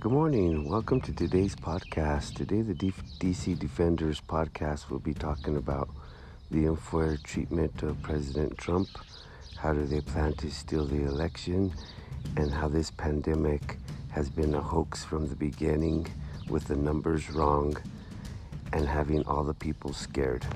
Good morning. Welcome to today's podcast. Today, the DC Defenders podcast will be talking about the unfair treatment of President Trump. How do they plan to steal the election? And how this pandemic has been a hoax from the beginning with the numbers wrong and having all the people scared.